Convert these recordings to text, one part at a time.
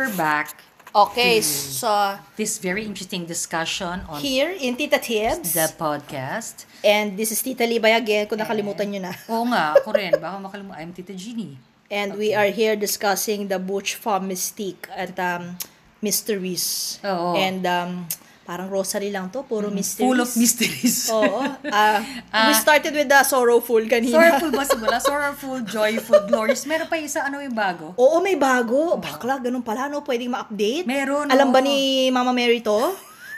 we're back. Okay, so This very interesting discussion on here in Tita Tips, the podcast. and this is Tita Libay again, kung nakalimutan nyo na. Oo nga, ako rin. Baka makalimutan. I'm Tita Jeannie. And we are here discussing the Butch Farm Mystique at um, mysteries. Oo. And um, parang rosary lang to, puro mysteries. Full of mysteries. Oo. Ah, we started with the sorrowful kanina. Sorrowful ba simula? Sorrowful, joyful, glorious. Meron pa isa, ano yung bago? Oo, may bago. Bakla, ganun pala, no? Pwedeng ma-update. Meron, Alam ba oo. ni Mama Mary to?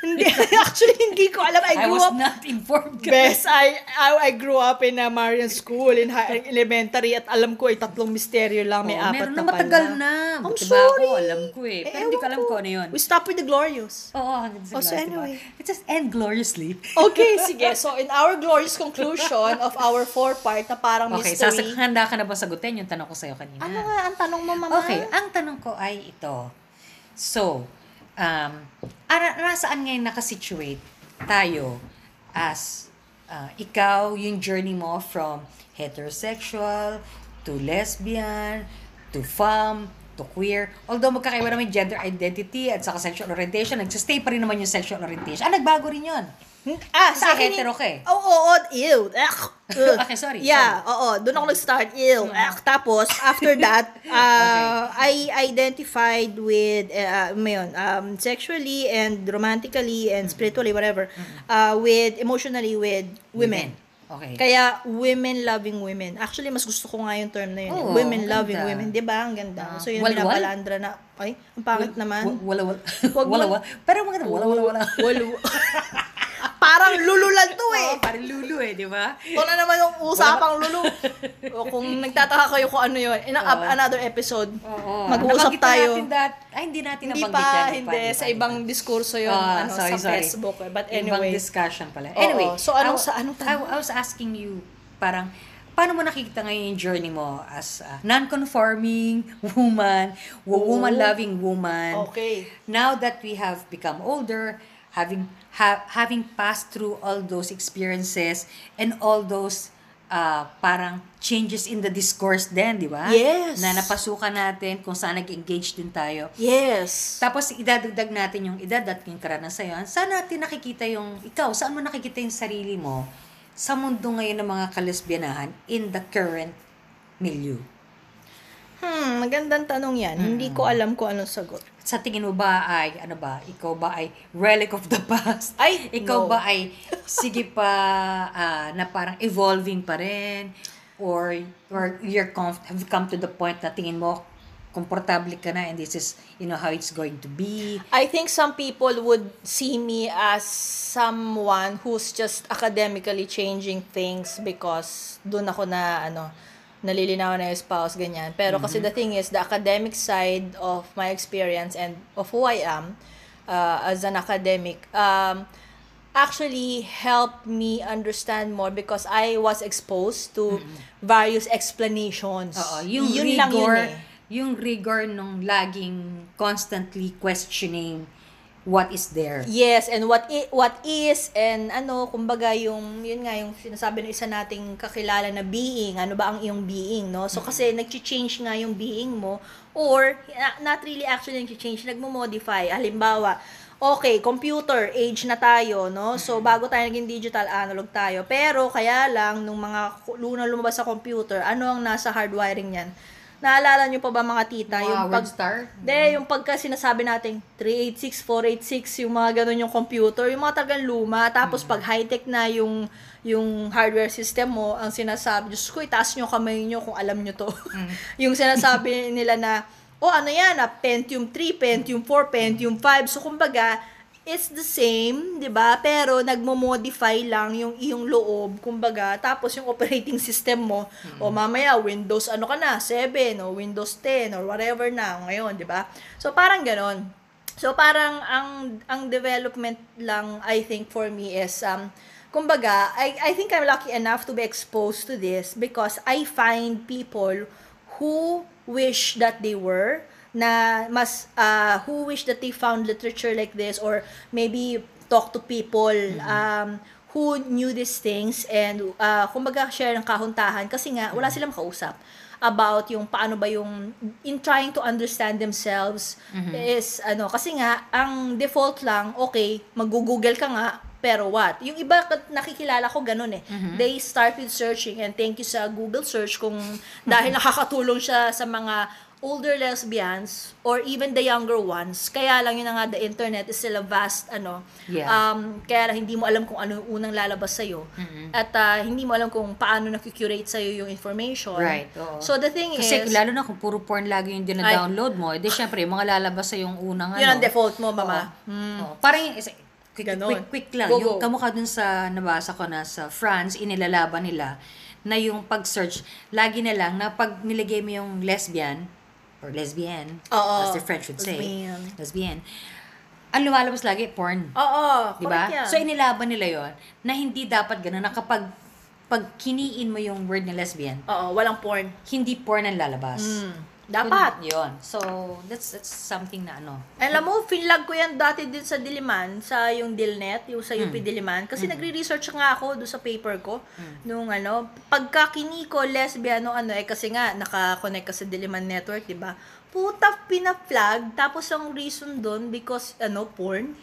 Hindi. Actually, hindi ko alam. I I grew was up not informed. Best, I, I, I grew up in a Marian school in high, elementary at alam ko ay tatlong misteryo lang, may Oo, apat meron na na matagal pala. na. I'm Buti ba sorry. ako, alam ko eh. Pero hindi ko alam ko ano yun. We stop with the glorious. Oo, hanggang sa Oh, so last, anyway. diba? It just end gloriously. Okay, sige. So, in our glorious conclusion of our four-part na parang Okay, mystery. sasag handa ka na ba sagutin yung tanong ko sa'yo kanina? Ano nga ang tanong mo, Mama? Okay, ang tanong ko ay ito. So, um, ara, nasaan ngayon nakasituate tayo as uh, ikaw, yung journey mo from heterosexual to lesbian to femme to queer. Although magkakaiba naman gender identity at saka sexual orientation, nagsistay pa rin naman yung sexual orientation. Ah, nagbago rin yun. Ah, Kasi sa akin. hetero ka eh. Oo, oo, ew. Ugh. Ugh. Okay, sorry, Yeah, oo. Doon ako nag-start. Ew. Ugh. Tapos, after that, uh, I identified with, uh, mayon, um, sexually and romantically and spiritually, whatever, uh, with, emotionally with women. Okay. Kaya, women loving women. Actually, mas gusto ko nga yung term na yun. eh. Oo, women loving ganda. women. Di ba? Ang ganda. Ah, so, yun walwal? binabalandra na, ay, ang pangit naman. Wa- Wala, wala. Wala, wala. Pero maganda, wala, wala, wala. Walu. Parang lululan to eh. Oo, parang lulu eh, di ba? Ito na naman yung usapang lulu. o kung nagtataka kayo kung ano yun, in a- Oo. another episode, Oo. mag-uusap Nabanggit na tayo. Natin that, ay, hindi natin Hindi nabanggit pa, yan. hindi. Sa ibang diskurso yun, Ah, ano, sorry, sa sorry. Facebook. eh. But Ibang anyway, discussion pala. Anyway. So, anong I- sa- anong I, tanong? I was asking you, parang, paano mo nakikita ngayon yung journey mo as a non-conforming woman, wo- woman-loving woman? okay. Now that we have become older, having ha- having passed through all those experiences and all those uh, parang changes in the discourse din, di ba? Yes. Na napasukan natin kung saan nag-engage din tayo. Yes. Tapos idadagdag natin yung edad at yung karanasan. Saan natin nakikita yung, ikaw, saan mo nakikita yung sarili mo sa mundo ngayon ng mga kalesbiyanahan in the current milieu? Hmm, magandang tanong yan. Hindi ko alam kung anong sagot. Sa tingin mo ba ay, ano ba, ikaw ba ay relic of the past? Ay, ikaw no. ba ay, sige pa, ah, na parang evolving pa rin? Or, or you're comf- have come to the point na tingin mo, komportable ka na and this is, you know, how it's going to be? I think some people would see me as someone who's just academically changing things because doon ako na ano nalilinaw na yung spouse ganyan. Pero kasi the thing is the academic side of my experience and of who I am uh, as an academic um actually helped me understand more because I was exposed to various explanations. Oo, yung Yun lang rigor, yun eh. yung rigor nung laging constantly questioning what is there. Yes, and what i- what is and ano, kumbaga yung yun nga yung sinasabi ng isa nating kakilala na being, ano ba ang iyong being, no? So kasi nagchi-change nga yung being mo or not really actually nagchi-change, nagmo-modify. Halimbawa, okay, computer age na tayo, no? So bago tayo naging digital, analog tayo. Pero kaya lang nung mga luna lumabas sa computer, ano ang nasa hardwiring niyan? Naalala niyo pa ba mga tita, yung pag star? De, yung pagka sinasabi natin 386, 486, yung mga ganun yung computer, yung mga talagang luma, tapos pag high-tech na yung yung hardware system mo, ang sinasabi, Diyos ko, itaas nyo kamay nyo kung alam nyo to. yung sinasabi nila na, oh, ano yan, ah, Pentium 3, Pentium 4, Pentium 5. So, kumbaga, it's the same, 'di ba? Pero nagmo-modify lang yung iyong loob, kumbaga, tapos yung operating system mo, o mamaya Windows ano ka na, 7 o Windows 10 or whatever na ngayon, 'di ba? So parang ganon. So parang ang ang development lang I think for me is um kumbaga, I I think I'm lucky enough to be exposed to this because I find people who wish that they were na mas uh, who wish that they found literature like this or maybe talk to people um, who knew these things and uh, kumbaga share ng kahuntahan kasi nga wala silang makausap about yung paano ba yung in trying to understand themselves is ano kasi nga ang default lang okay mag-google ka nga pero what? Yung iba nakikilala ko ganun eh. They start with searching and thank you sa Google search kung dahil nakakatulong siya sa mga older lesbians or even the younger ones. Kaya lang yun na nga the internet is still a vast ano. Yeah. Um kaya lang hindi mo alam kung ano yung unang lalabas sa At ah, hindi mo alam kung paano na-curate sa yung information. Right, oo. So the thing Kasi is lalo na kung puro porn lagi yung dina-download mo, edi syempre, yung mga lalabas sa yung unang yun ano. ang default mo, mama. Oo. Oo. Parang yung, quick, Ganon. quick, quick lang. Go, Yung go. kamukha dun sa nabasa ko na sa France, inilalaban nila na yung pag-search, lagi na lang na pag nilagay mo yung lesbian, or lesbian, Oo. as the French would say, Lesbian. lesbian, ang lumalabas lagi, porn. Oo, Di ba? correct yan. So, inilaban nila yon na hindi dapat ganun, na kapag pag kiniin mo yung word na lesbian, Oo, walang porn. hindi porn ang lalabas. Mm. Dapat. Yun. So, that's that's something na ano. Alam mo, finlag ko yan dati din sa Diliman, sa yung Dilnet, yung sa. UP Diliman. Kasi nagre-research nga ako doon sa paper ko. Nung ano, pagka kiniko, lesbian, ano, eh kasi nga, naka-connect ka sa Diliman Network, di ba? Puta, pina-flag. Tapos ang reason doon, because, ano, porn.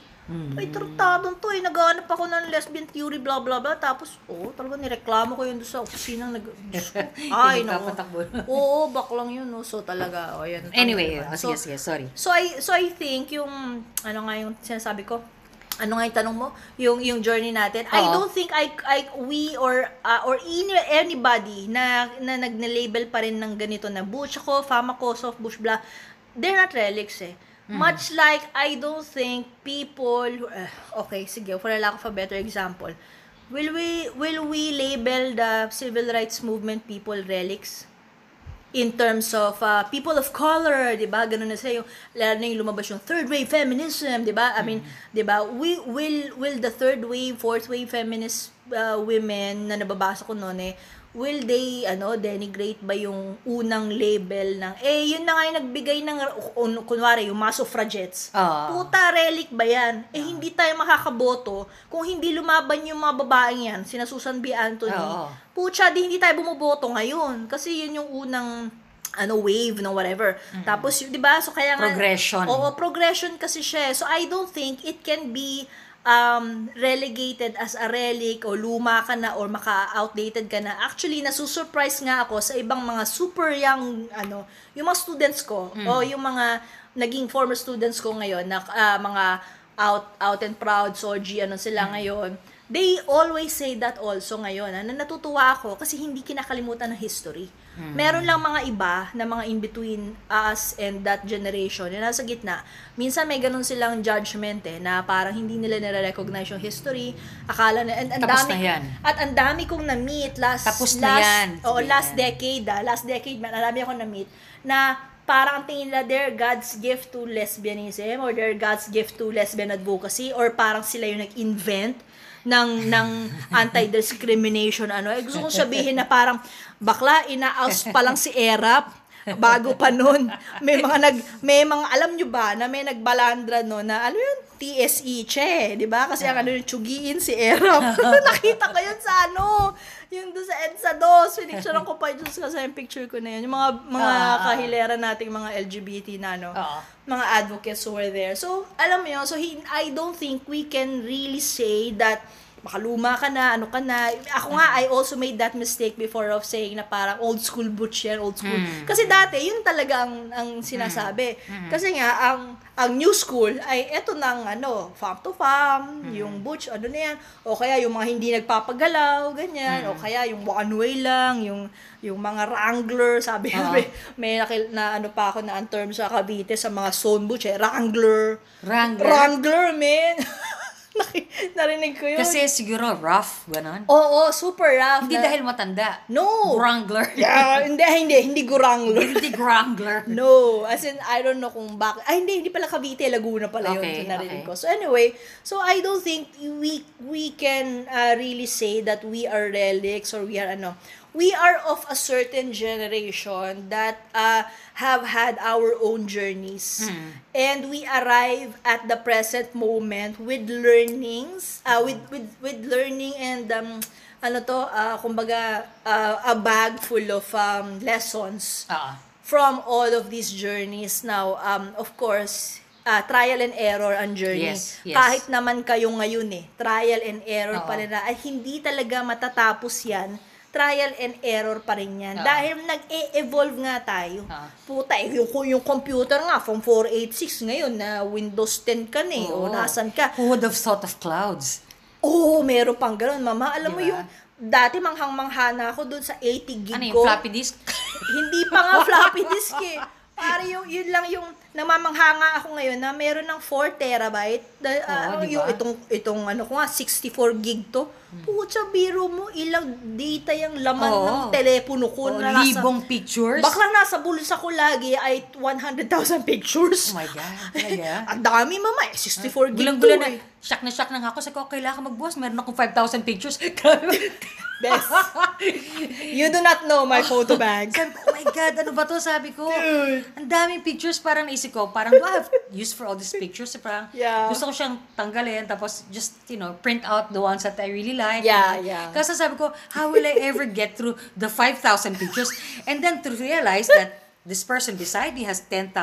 Ay, tratadong to eh. Naghahanap ako ng lesbian theory, blah, blah, blah. Tapos, oh, talaga nireklamo ko yun doon sa opisina. Nag... Ay, nagpapatakbo. Oo, baklang yun. No? So, talaga, oh, yan. Anyway, oh, So, sige, sorry. So I so I think yung ano nga yung sinasabi ko ano nga yung tanong mo? Yung yung journey natin. I Oo. don't think I I we or uh, or any, anybody na na nagne-label pa rin ng ganito na butch ako, fama ko, soft bush blah. They're not relics eh. Much like I don't think people eh, okay, sige, for a lack of a better example. Will we will we label the civil rights movement people relics? in terms of uh, people of color, 'di ba? Ganun na sila yung lalo na yung lumabas yung third wave feminism, 'di ba? I mean, 'di ba? We will will the third wave, fourth wave feminist uh, women na nababasa ko noon eh will they ano denigrate ba yung unang label ng eh yun na nga yung nagbigay ng kun- kunwari yung mga suffragettes Oo. puta relic ba yan eh hindi tayo makakaboto kung hindi lumaban yung mga babaeng yan sina Susan B. Anthony Oo. pucha, di hindi tayo bumoboto ngayon. Kasi yun yung unang ano wave no whatever. Tapos yun, 'di ba? So kaya nga Progression. Oo, progression kasi siya. eh. So I don't think it can be um relegated as a relic o luma ka na or maka-outdated ka na. Actually, nasusurprise nga ako sa ibang mga super young ano, yung mga students ko o yung mga naging former students ko ngayon na ah, mga out out and proud soji ano sila ngayon they always say that also ngayon. Ah, na natutuwa ako kasi hindi kinakalimutan ng history. Meron lang mga iba na mga in between us and that generation na nasa gitna. Minsan may ganun silang judgment eh na parang hindi nila nare-recognize yung history. Akala na and ang Tapos dami na yan. at ang dami kong na-meet last Tapos na last yan. Oo, Sige last decade ah, last decade man, marami ako na-meet na parang ang tingin nila they're God's gift to lesbianism or they're God's gift to lesbian advocacy or parang sila yung nag-invent ng ng anti-discrimination ano. Eh, gusto kong sabihin na parang bakla ina-oust pa lang si Erap bago pa noon. May mga nag may mga alam nyo ba na may nagbalandra no na ano yun TSE che, 'di ba? Kasi ang ano yung tsugiin si Erap. Nakita ko yun sa ano, yung doon sa EDSA 2. Pinicturean ko pa yun kasi yung picture ko na yun. Yung mga mga ah. kahilera nating mga LGBT na ano, Oo. mga advocates who were there. So, alam mo yun, so he, I don't think we can really say that makaluma ka na, ano ka na. Ako nga, I also made that mistake before of saying na parang old school butch yan, old school. Mm. Kasi dati, yun talaga ang, ang sinasabi. Kasi nga, ang ang new school ay eto nang ano, farm to farm, yung butch, ano na yan, o kaya yung mga hindi nagpapagalaw, ganyan, o kaya yung one way lang, yung yung mga wrangler, sabi Oo. may, may nakil, na ano pa ako na ang term sa Cavite sa mga zone butch, eh, wrangler. Wrangler? Wrangler, man. Narinig ko yun. Kasi siguro rough, ganon. Oo, super rough. Hindi na- dahil matanda. No. Wrangler. Yeah, hindi, hindi, hindi gurangler. Hindi Wrangler. No, as in, I don't know kung bakit. Ay, hindi, hindi pala Cavite, Laguna pala yun. Okay, So, narinig okay. ko. So, anyway, so I don't think we we can uh, really say that we are relics or we are ano. We are of a certain generation that uh, have had our own journeys. Hmm. And we arrive at the present moment with learning learnings, uh, with with with learning and um ano to, uh, kumbaga uh, a bag full of um, lessons Ah. from all of these journeys. Now, um, of course, uh, trial and error ang journey. Yes, yes. Kahit naman kayo ngayon eh, trial and error Oo. pa rin at hindi talaga matatapos yan, trial and error pa rin yan. Oo. Dahil nag-e-evolve nga tayo. Oo. Puta, eh, yung, yung computer nga, from 486 ngayon na Windows 10 ka na eh, o Oo. nasan ka. Who would have thought of clouds? Oo, meron pang ganun, mama. Alam mo Diba? yung, dati manghang-mangha na ako doon sa 80 gig Ano yung ko. floppy disk? Hindi pa nga floppy disk eh. Pare yung, yun lang yung namamangha nga ako ngayon na meron ng 4 terabyte. Da, ah, Oo, di yung itong, itong ano ko nga, 64 gig to. Pucha, biro mo, ilang data yung laman Oo. ng telepono ko. Oh, na nasa- libong pictures? Bakla nasa bulsa ko lagi ay 100,000 pictures. Oh my God, talaga? Ang dami mama eh, 64 gig to na, eh. shock na shock na nga ako. Sabi ko, kailangan magbukas. Meron akong 5,000 pictures. Grabe. Best. You do not know my photo bag. Sabi ko, oh my God, ano ba to? Sabi ko, Dude. ang daming pictures. Parang naisip ko, parang do I have use for all these pictures? Parang Yeah. gusto ko siyang tanggalin. Tapos just, you know, print out the ones that I really like. Yeah, yeah. Kasi sabi ko, how will I ever get through the 5,000 pictures? And then to realize that this person beside me has 10,000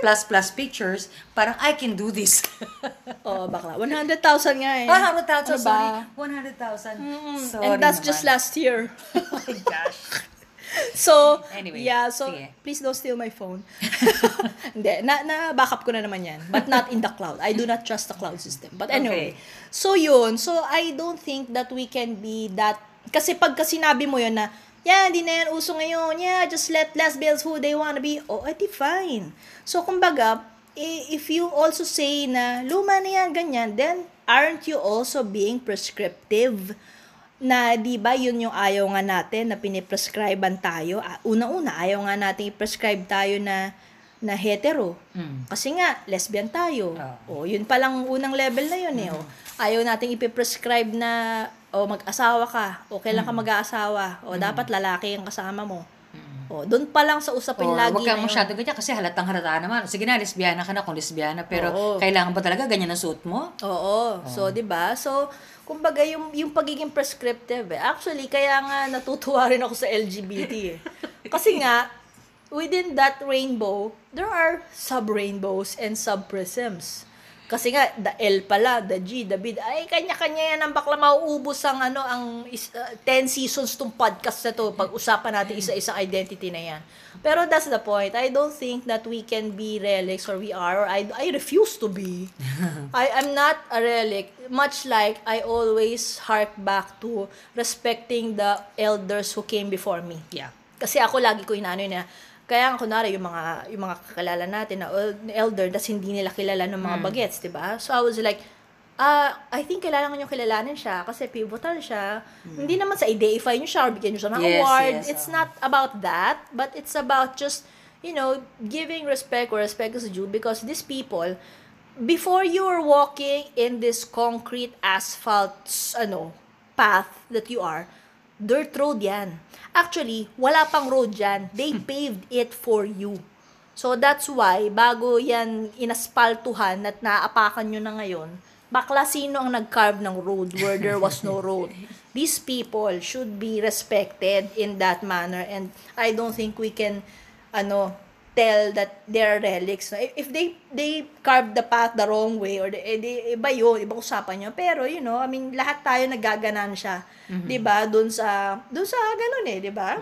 plus plus pictures, parang I can do this. Oh, bakla. 100,000 nga eh. 100,000, Ano sorry. 100,000. Sorry And that's naman. just last year. Oh my gosh. So, Anyway, yeah, so sige. please don't steal my phone. Hindi, na, na backup ko na naman yan. But not in the cloud. I do not trust the cloud system. But anyway, Okay. so yun. So, I don't think that we can be that, kasi pagka sinabi mo yun na, yeah, di na yan uso ngayon. Yeah, just let lesbians who they wanna be. Oh, edi fine. So, kumbaga, if you also say na luma na yan, ganyan, then aren't you also being prescriptive? na di ba yun yung ayaw nga natin na piniprescribean tayo. Ah, Una-una, ayaw nga natin i-prescribe tayo na na hetero. Mm. Kasi nga, lesbian tayo. Oo. O, yun palang unang level na yun eh. O, ayaw nating ipiprescribe na o mag-asawa ka, o kailan ka mag-aasawa, o dapat lalaki ang kasama mo. O, doon pa lang sa usapin Or lagi wag na kang yun. masyado ganyan kasi halatang halata naman. Sige na, lesbiana ka na kung lesbiana. Pero Oo. kailangan ba talaga ganyan ang suot mo? Oo. So, 'di ba? So, kumbaga yung yung pagiging prescriptive. Eh. Actually, kaya nga natutuwa rin ako sa LGBT eh. Kasi nga within that rainbow, there are sub-rainbows and sub-prisms. Kasi nga, the L pala, the G, the B, ay, kanya-kanya yan ang bakla mauubos ang, ano, ang is, uh, 10 seasons tong podcast na to, pag-usapan natin isa-isang identity na yan. Pero that's the point. I don't think that we can be relics or we are, or I, I refuse to be. I, I'm not a relic. Much like I always hark back to respecting the elders who came before me. Yeah. Kasi ako lagi ko inaano na, kaya kunwari yung mga yung mga kakilala natin na old- elder tas hindi nila kilala ng mga bagets, 'di ba? So I was like, ah, I think kailangan nyo kilalanin siya kasi pivotal siya. Hindi naman sa i-deify nyo siya or bigyan nyo siya ng. Yes, award. yes, it's oh. not about that, but it's about just, you know, giving respect where respect is due because these people, before you are walking in this concrete asphalt, ano, path that you are, dirt road yan. Actually, wala pang road yan. They paved it for you. So that's why, bago yan inaspaltuhan at naaapakan nyo na ngayon, bakla sino ang nag-carve ng road where there was no road. These people should be respected in that manner and I don't think we can ano tell that they're relics. No? If, they they carve the path the wrong way or the, eh, di, iba yun, ibang usapan nyo. Pero, you know, I mean, lahat tayo nagaganan siya. Mm-hmm. 'Di ba? Doon sa doon sa ganun eh, 'di ba?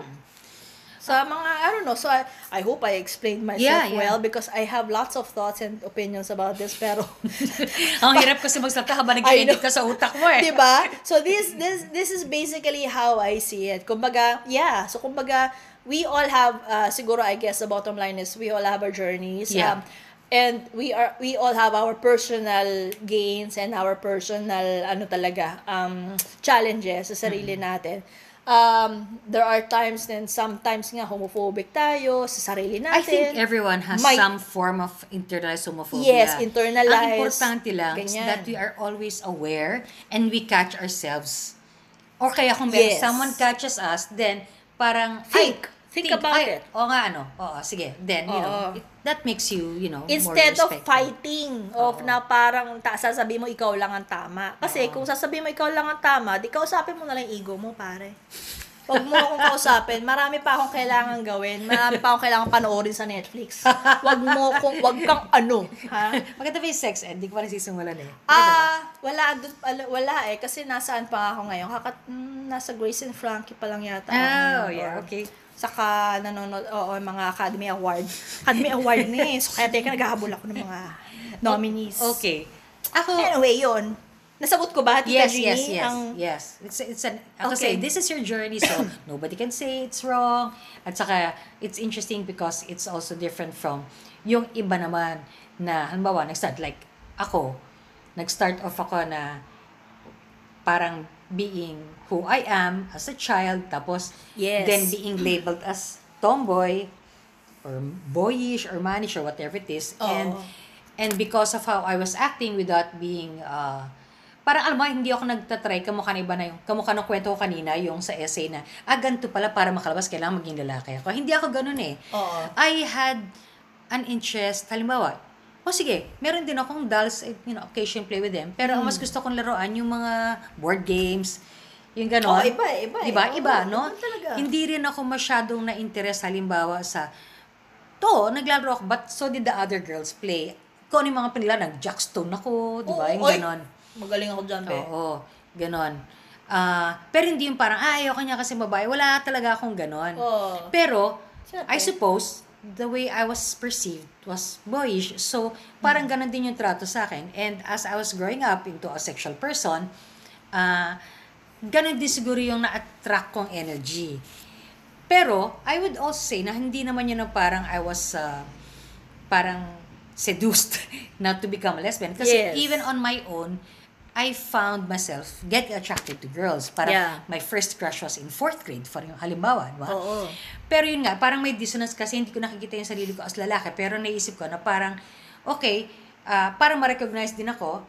Sa mga I don't know. So I, I hope I explained myself Yeah, yeah. well because I have lots of thoughts and opinions about this pero Ang hirap kasi magsalita habang nag-edit ka sa utak mo eh. 'di ba? So this this this is basically how I see it. Kumbaga, yeah. So kumbaga, we all have uh, siguro I guess the bottom line is we all have our journeys. Yeah. Um, and we are we all have our personal gains and our personal ano talaga um challenges sa sarili natin. Um, there are times then sometimes nga homophobic tayo sa sarili natin. I think everyone has May- some form of internalized homophobia. Yes, internalized. Ang importante lang is Ganyan. that we are always aware and we catch ourselves. Or kaya kung Yes. someone catches us, then parang, Think. ay, Think about ay, it. Oo nga, ano. Oo, sige. Then, you know, Oo. it- that makes you, you know, Instead more of respectful. fighting of Oo. na parang ta sasabihin mo ikaw lang ang tama. Kasi Oo. kung sasabihin mo ikaw lang ang tama, di kausapin mo na lang yung ego mo, pare. Huwag mo akong kausapin. Marami pa akong kailangan gawin. Marami pa akong kailangan panoorin sa Netflix. Huwag mo kung wag kang ano, ha? Maganda ba yung sex ed? Di ko pa nasisimulan eh. Ah, wala dun- ala- wala eh kasi nasaan pa ako ngayon? Kakat mm, nasa Grace and Frankie pa lang yata. Oh, ngayon. yeah, Or- okay. Saka nanonood, oo, mga Academy Award. Academy Award na eh. So, kaya teka, naghahabol ako ng mga nominees. Okay. Ako, Anyway, yun. Nasagot ko ba, Tita yes, Jeannie? yes, yes, Ang, yes. It's, it's an, Okay. say, this is your journey, so nobody can say it's wrong. At saka, it's interesting because it's also different from yung iba naman na, halimbawa, nag-start, like, ako, nag-start off ako na parang being who I am as a child, tapos Yes. then being labeled as tomboy, or boyish, or mannish, or whatever it is. And, Oo. and because of how I was acting without being, uh, parang alam mo, hindi ako nagtatry, kamukha na iba na yung, kamukha ng kwento ko kanina, yung sa essay na, ah, ganito pala, para makalabas, kailangan maging lalaki ako. Hindi ako ganun eh. Oo. I had an interest, halimbawa, o sige, meron din akong dolls, eh, you know, occasion play with them. Pero ang mas Hmm. gusto kong laruan, yung mga board games, yung gano'n. Oo, iba iba eh. Diba? Oo, iba, no? iba talaga. Hindi rin ako masyadong na-interest, halimbawa, sa, to, naglalaro ako, but so did the other girls play. Kung ano yung mga pinila, nag-jackstone ako, di ba? Oo, Yung gano'n. Magaling ako dyan, be. Oo, ganon. Ah, pero hindi yung parang, ah, ayoko niya kasi babae. Wala talaga akong ganon. Oo. Pero, Siyempre. I suppose, the way I was perceived was boyish. So, parang ganon din yung trato sa akin. And as I was growing up into a sexual person, ah, ganon din siguro yung na-attract kong energy. Pero, I would also say na hindi naman yun na parang I was ah, parang seduced not to become a lesbian. Kasi Yes. even on my own, I found myself getting attracted to girls. Parang Yeah. my first crush was in fourth grade, for yung halimbawa. Diba? Oo. Pero yun nga, parang may dissonance kasi hindi ko nakikita yung sarili ko as lalaki. Pero naisip ko na parang, okay, ah, para ma-recognize din ako,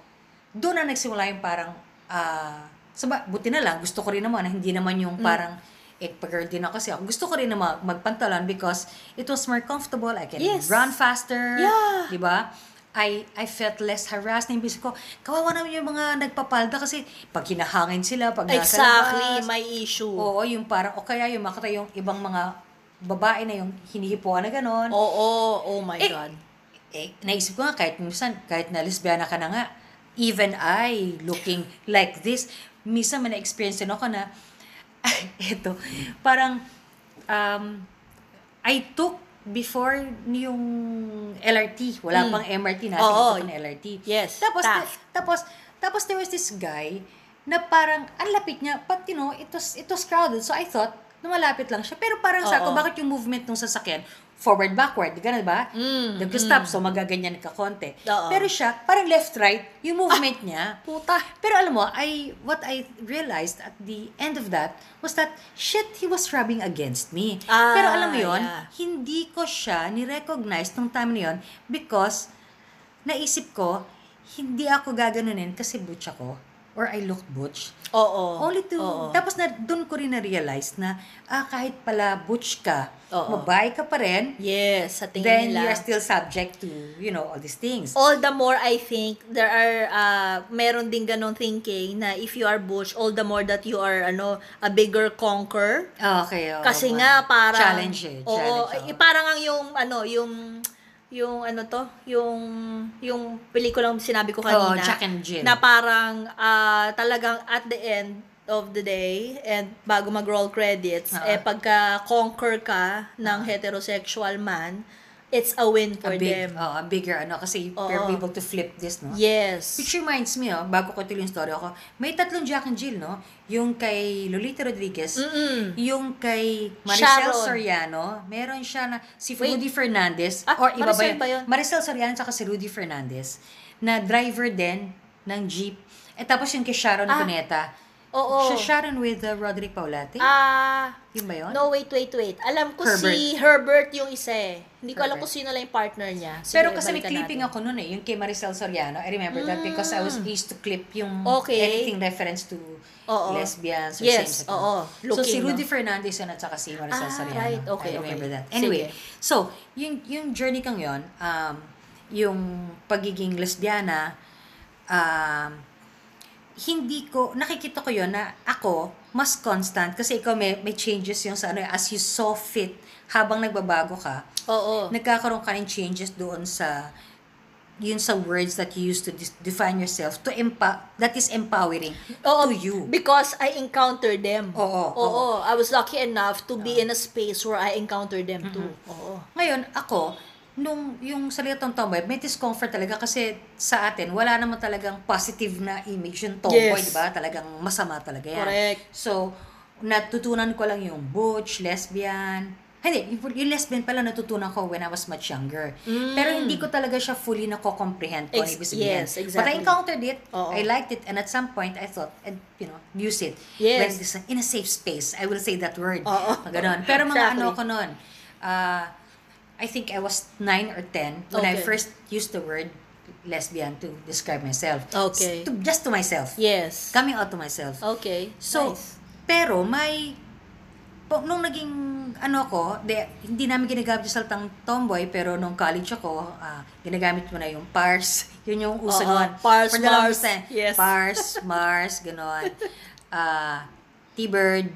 doon na nagsimula yung parang, ah, saba, buti na lang, gusto ko rin naman, na hindi naman yung Mm. parang, eh, pag-girl din ako kasi ako. Gusto ko rin na mag- magpantalon because it was more comfortable. I can Yes. run faster. Yeah. Di ba? I, I felt less harassed. Naibis ko, kawawa naman yung mga nagpapalda kasi pag hinahangin sila, pag nasa Exactly, labas. may issue. Oo, yung parang, o kaya yung makita yung ibang mga babae na yung hinihipuan na gano'n. Oo, oh my Eh, God. Eh, naisip ko nga, kahit minsan, kahit na lesbiana ka na nga, even I, looking like this, minsan may na-experience din ako na, eto, parang, um, I took before yung LRT, wala Mm. pang MRT natin, Oo. ito ng LRT. Yes, Tapos, Taft. tapos, tapos there was this guy na parang, ang lapit niya, but you know, it was, it was crowded. So I thought, na malapit lang siya. Pero parang sa ako, Oo. bakit yung movement ng sasakyan, forward, backward, gano'n ba? Mm, Nag-stop, so magaganyan ka konti. Oo. Pero siya, parang left-right, yung movement niya. Puta. Pero alam mo, I, what I realized at the end of that was that, shit, he was rubbing against me. Ah, Pero alam mo yon yeah. hindi ko siya ni-recognize nung time na yun because naisip ko, hindi ako gaganunin kasi butch ako or I look butch. Oo. Only to, Oo. tapos na, doon ko rin na-realize na, ah, kahit pala butch ka, Oo. mabahay ka pa rin, Yes, sa tingin then nila. you're still subject to, you know, all these things. all the more I think there are uh, meron din ganong thinking na if you are butch all the more that you are ano a bigger conquer Okay, oo, kasi ma- nga parang Challenge eh. Oo, challenge, eh, parang ang yung ano yung yung ano to yung yung pelikulang sinabi ko kanina Oo, Jack and Jill. na parang ah, talagang at the end of the day and bago mag-roll credits Oo. eh pagka conquer ka ng heterosexual man it's a win for a big, them oh, a bigger ano, kasi you're Oo. able to flip this, no? yes Which reminds me, oh, bago ko tuloy yung story ako, may tatlong Jack and Jill, no? Yung kay Lolita Rodriguez, Mm-mm. yung kay Maricel Sharon. Soriano, meron siya na si Wait. Rudy Fernandez, Ah, or iba Maricel ba yun? Maricel Soriano at si Rudy Fernandez, na driver din ng jeep. Eh tapos yung kay Sharon Ah. Cuneta, Oo. Siya Sharon with uh, Roderick Paulate? Ah, Yun ba yun? no, wait, wait, wait. Alam ko Herbert. si Herbert yung isa eh. Hindi ko alam Herbert. kung sino lang yung partner niya. Sige, Pero kasi may clipping natin. ako noon eh, yung kay Maricel Soriano. I remember that because I was used to clip yung Okay. anything reference to Oo. lesbians or Yes, same-sex. oo. so Looking, si Rudy no? Fernandez yun at saka si Maricel Ah, Soriano. right. Okay, I remember okay. that. Anyway, Sige. so yung yung journey kang yon um yung pagiging lesbiana um hindi ko, nakikita ko yon na ako, mas constant, kasi ikaw may, may changes yung sa ano, as you saw fit, habang nagbabago ka, Oo. nagkakaroon ka ng changes doon sa yun sa words that you use to define yourself to empa- that is empowering Oo, to you. Because I encountered them. Oo, Oo. I was lucky enough to be in a space where I encountered them too. Oo. Ngayon, ako, nung yung salitang tomboy, may discomfort talaga kasi sa atin, wala naman talagang positive na image yung tomboy, Yes. di ba? Talagang masama talaga yan. Correct. So, natutunan ko lang yung butch, lesbian. Hindi, yung, yung lesbian pala natutunan ko when I was much younger. Pero hindi ko talaga siya fully ano Mm. Ex- ibig sabihin. yes, But I exactly. encountered it, Oo. I liked it, and at some point, I thought, and, you know, use it. Yes. When this, in a safe space, I will say that word. Oo. Ganon. Pero mga Exactly. ano ko noon, ah, I think I was 9 or 10 when I Okay. first used the word lesbian to describe myself. Okay. S- To, just to myself. Yes. Coming out to myself. Okay. So, nice. pero may, po, nung naging, ano ako, de, hindi namin ginagamit yung salitang tomboy, pero nung college ako, ah, ginagamit mo na yung pars. Yun yung uso Oo, noon. pars, For Mars. Yes. Pars, Mars, gano'n. Ah, T-Bird.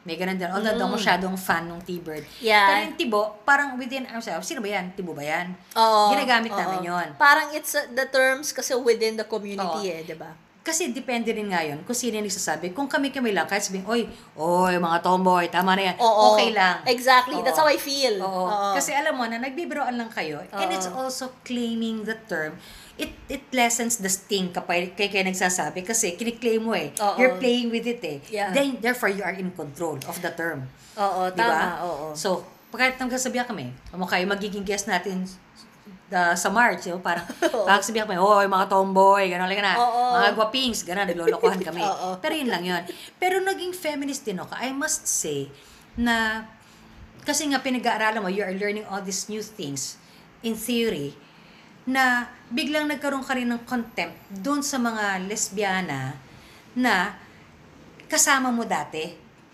May ganun din. Although mm. masyadong fan ng T-Bird. Yeah. Pero yung Tibo, parang within ourselves, sino ba yan? Tibo ba yan? Oo. Ginagamit oo. namin yon. Parang it's uh, the terms kasi within the Oo. community eh, di ba? Kasi depende rin nga yun kung sino yung nagsasabi. Kung kami-kami lang, kahit sabihin, oy, oy, mga tomboy, tama na yan. Oo. Okay lang. Exactly. Oo. That's how I feel. Oo. Oo. Kasi alam mo na, nagbibiroan lang kayo. And it's Oo. also claiming the term. It it lessens the sting kapag kay kayo nagsasabi kasi kiniklaim mo eh. Oo. You're playing with it eh. Yeah. Then, therefore, you are in control of the term. Oo, Di tama. Oo. So, pagkat nagsasabihan kami, mo kayo magiging guest natin the, sa March, yung parang, pag sabihan kami, oh, mga tomboy, gano'n lang na, Oo. mga guwapings, gano'n, naglolokohan kami. Oo. Pero yun lang yun. Pero naging feminist din ako. I must say, na, kasi nga pinag-aaralan mo, you are learning all these new things in theory, na biglang nagkaroon ka rin ng contempt doon sa mga lesbiana na kasama mo dati.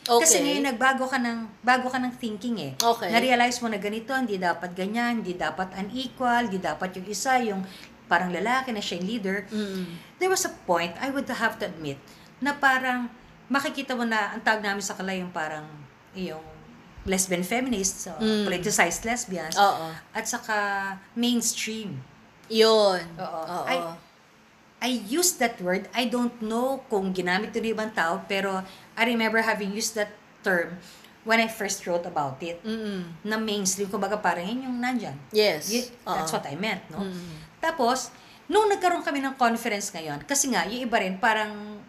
Kasi Okay. ngayon nagbago ka ng bago ka ng thinking eh. Okay. Na-realize mo na ganito, hindi dapat ganyan, hindi dapat unequal, hindi dapat yung isa yung parang lalaki na siya yung leader. Mm. There was a point, I would have to admit, na parang makikita mo na ang tawag namin sa kala yung parang yung lesbian feminists, so Mm. politicized lesbians, Oo. at saka mainstream. Yun. Oo. Oo. I, I used that word. I don't know kung ginamit ito ng ibang tao, pero I remember having used that term when I first wrote about it. Mm-mm. Na mainstream, kumbaga parang yun yung nandyan. Yes. Y- that's Oo. what I meant, no? Mm. Tapos, nung nagkaroon kami ng conference ngayon, kasi nga, yung iba rin, parang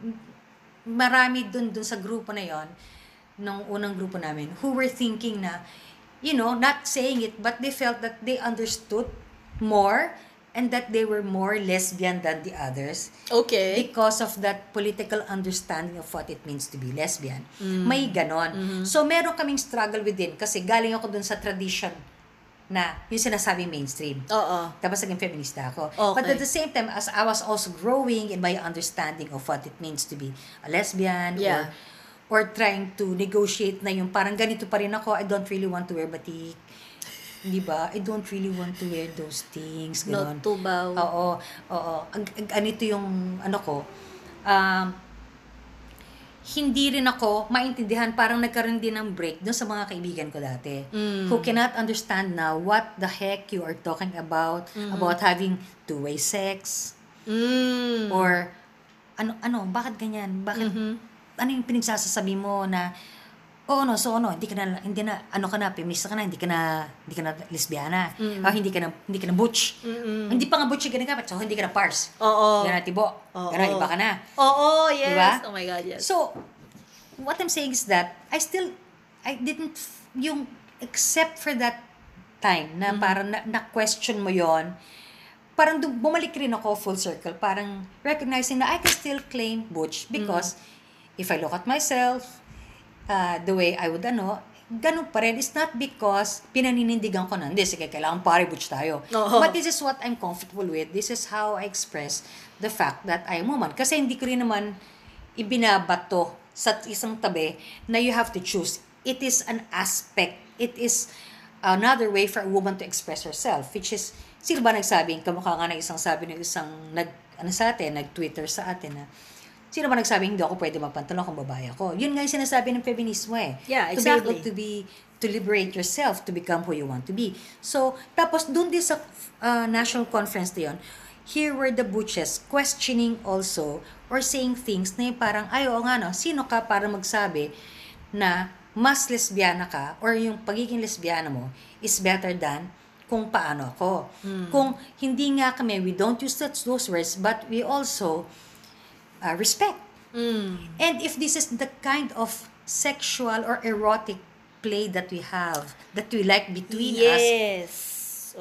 marami dun, dun sa grupo na yon nung unang grupo namin, who were thinking na, you know, not saying it, but they felt that they understood more and that they were more lesbian than the others Okay. because of that political understanding of what it means to be lesbian. Mm. May ganon. Mm-hmm. So, meron kaming struggle within kasi galing ako dun sa tradition na yung sinasabing mainstream. Oo. Tapos naging feminista ako. Okay. But at the same time, as I was also growing in my understanding of what it means to be a lesbian Yeah. or or trying to negotiate na yung parang ganito pa rin ako, I don't really want to wear batik. Di ba? I don't really want to wear those things. Ganon. Not too bow. Oo, oo. Ang, ang, ganito yung ano ko. Um, hindi rin ako maintindihan, parang nagkaroon din ng break dun sa mga kaibigan ko dati. Mm. Who cannot understand now what the heck you are talking about, about having two-way sex, Mm. or ano, ano, bakit ganyan? Bakit, Mhm. ano yung pinagsasasabi mo na, oh no, so ano, hindi ka na, hindi na, ano ka na, feminista ka na, hindi ka na, hindi ka na lesbiana, ah, hindi ka na, hindi ka na butch. Mm-mm. Hindi pa nga butch yung ginagamit, so hindi ka na pars. Oo. Hindi ka na tibo. Oo. Iba ka na. Oo, yes. Diba? Oh my God, yes. So, what I'm saying is that I still, I didn't, yung, except for that time na parang na, na-question mo yon parang bumalik rin ako full circle, parang recognizing na I can still claim butch because if I look at myself, uh, the way I would ano, ganun pa rin. It's not because pinaninindigan ko na, hindi, sige, kailangan pare butch tayo. Oo. But this is what I'm comfortable with. This is how I express the fact that I'm woman. Kasi hindi ko rin naman ibinabato sa isang tabi na you have to choose. It is an aspect. It is another way for a woman to express herself, which is, sino ba nagsabing, kamukha nga ng isang sabi ng isang nag, ano sa atin, nag-Twitter sa atin na, sino ba nagsabing hindi ako pwede magpantalon kung babae ako? Yun nga yung sinasabi ng feminismo eh. Yeah, To be able exactly. to be, to liberate yourself, to become who you want to be. So, tapos dun din sa uh, national conference na yun, here were the butches questioning also or saying things na yung parang, ay, oo nga no, sino ka para magsabi na mas lesbiana ka or yung pagiging lesbiana mo is better than kung paano ako. Kung hindi nga kami, we don't use that, those words, but we also uh, respect. And if this is the kind of sexual or erotic play that we have, that we like between us, Yes.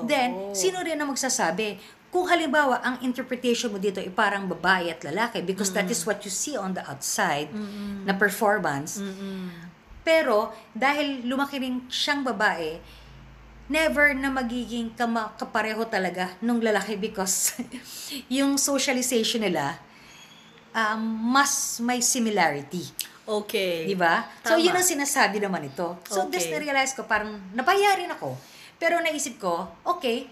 then sino rin ang magsasabi? Kung halimbawa, ang interpretation mo dito ay parang babae at lalaki because that is what you see on the outside na performance. Pero dahil lumaki rin siyang babae, never na magiging kama, kapareho talaga nung lalaki because yung socialization nila um, mas may similarity. Okay. Di ba? So, yun ang sinasabi naman ito. So, Okay. this na-realize ko, parang napahiya rin ako. Pero naisip ko, okay,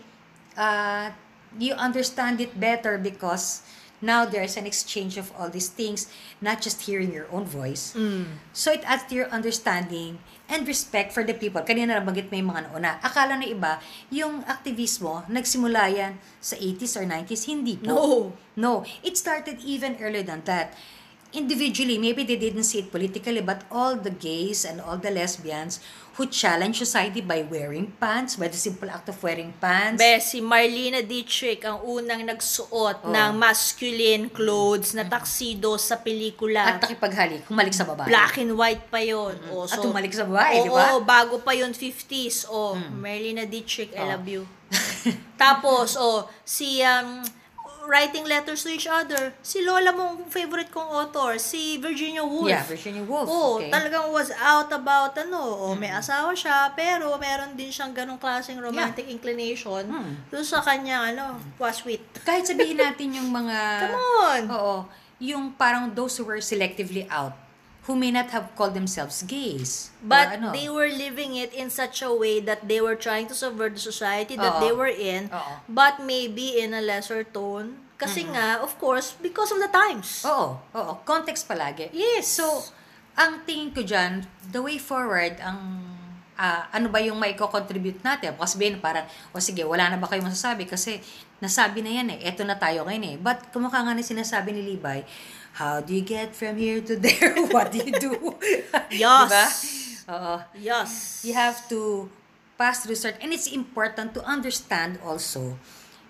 uh, you understand it better because now there's an exchange of all these things, not just hearing your own voice. Mm. So, it adds to your understanding and respect for the people. Kanina nabanggit may mga nauna. Akala na iba, yung aktivismo, nagsimula yan sa 80s or 90s. Hindi po. No. No, it started even earlier than that. Individually, maybe they didn't see it politically, but all the gays and all the lesbians who challenge society by wearing pants, by the simple act of wearing pants. Be, si Marlena Dietrich ang unang nagsuot Oo. ng masculine clothes na tuxedo sa pelikula. at nakipaghalik, kumalik sa babae. Black and white pa yun. O, At tumalik sa babae, di oo, ba? bago pa yun 50s. O, Marlena Dietrich, I Oh. love you. Tapos, o, si, um, writing letters to each other. Si Lola mong favorite kong author, si Virginia Woolf. Yeah, Virginia Woolf. Oo, okay. talagang was out about ano, o may asawa siya, pero meron din siyang ganong klaseng romantic inclination Mm. doon sa kanya, ano, was sweet. Kahit sabihin natin yung mga... Come on! Oo. Yung parang those who were selectively out, who may not have called themselves gays. But ano. they were living it in such a way that they were trying to subvert the society that Oo. they were in, Oo. but maybe in a lesser tone. Kasi nga, of course, because of the times. Oo, oo. Context palagi. Yes. So, ang tingin ko dyan, the way forward, ang ah, ano ba yung may contribute natin? Kasi sabihin, parang, o sige, wala na ba kayo masasabi? Kasi nasabi na yan eh. Eto na tayo ngayon eh. But kumukha nga na sinasabi ni Levi, how do you get from here to there? What do you do? Yes. Diba? Oo. Yes. You have to pass through certain, and it's important to understand also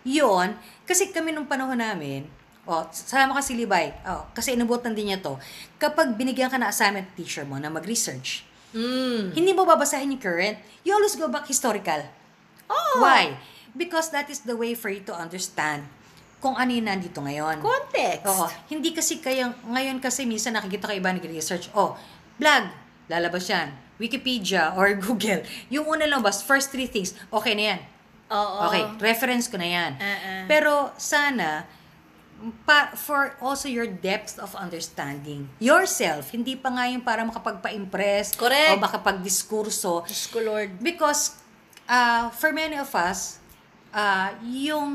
yon kasi kami nung panahon namin, oh, sama ka si Levi, oh, kasi inubutan din niya to, kapag binigyan ka na assignment teacher mo na mag-research, Mm. hindi mo babasahin yung current, you always go back historical. Oh. Why? Because that is the way for you to understand kung ano yung nandito ngayon. Context. Oo. Hindi kasi kaya, ngayon kasi minsan nakikita ka iba nag-research, oh, blog, lalabas yan. Wikipedia or Google. Yung una lang bas, first three things, okay na yan. Oo. Okay, reference ko na yan. Uh-uh. Pero sana, pa, for also your depth of understanding yourself, hindi pa nga yung para makapagpa-impress Correct. o makapag-diskurso. Diyos ko, Lord. Because uh, for many of us, uh, yung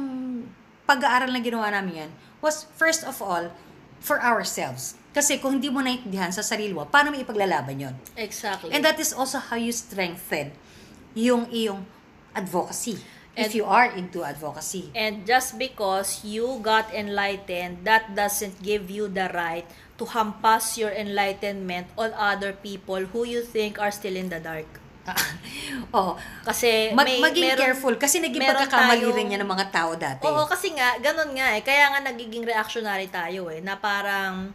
pag-aaral na ginawa namin yan was first of all for ourselves. Kasi kung hindi mo naintindihan sa sarili mo, paano mo ipaglalaban yon? Exactly. And that is also how you strengthen yung iyong advocacy. And- if you are into advocacy. And just because you got enlightened, that doesn't give you the right to hampas your enlightenment on other people who you think are still in the dark. oh, Kasi mag- may, maging meron- careful kasi naging pagkakamali tayong- rin yan ng mga tao dati. Oo, kasi nga, ganun nga eh. Kaya nga nagiging reactionary tayo eh. Na parang,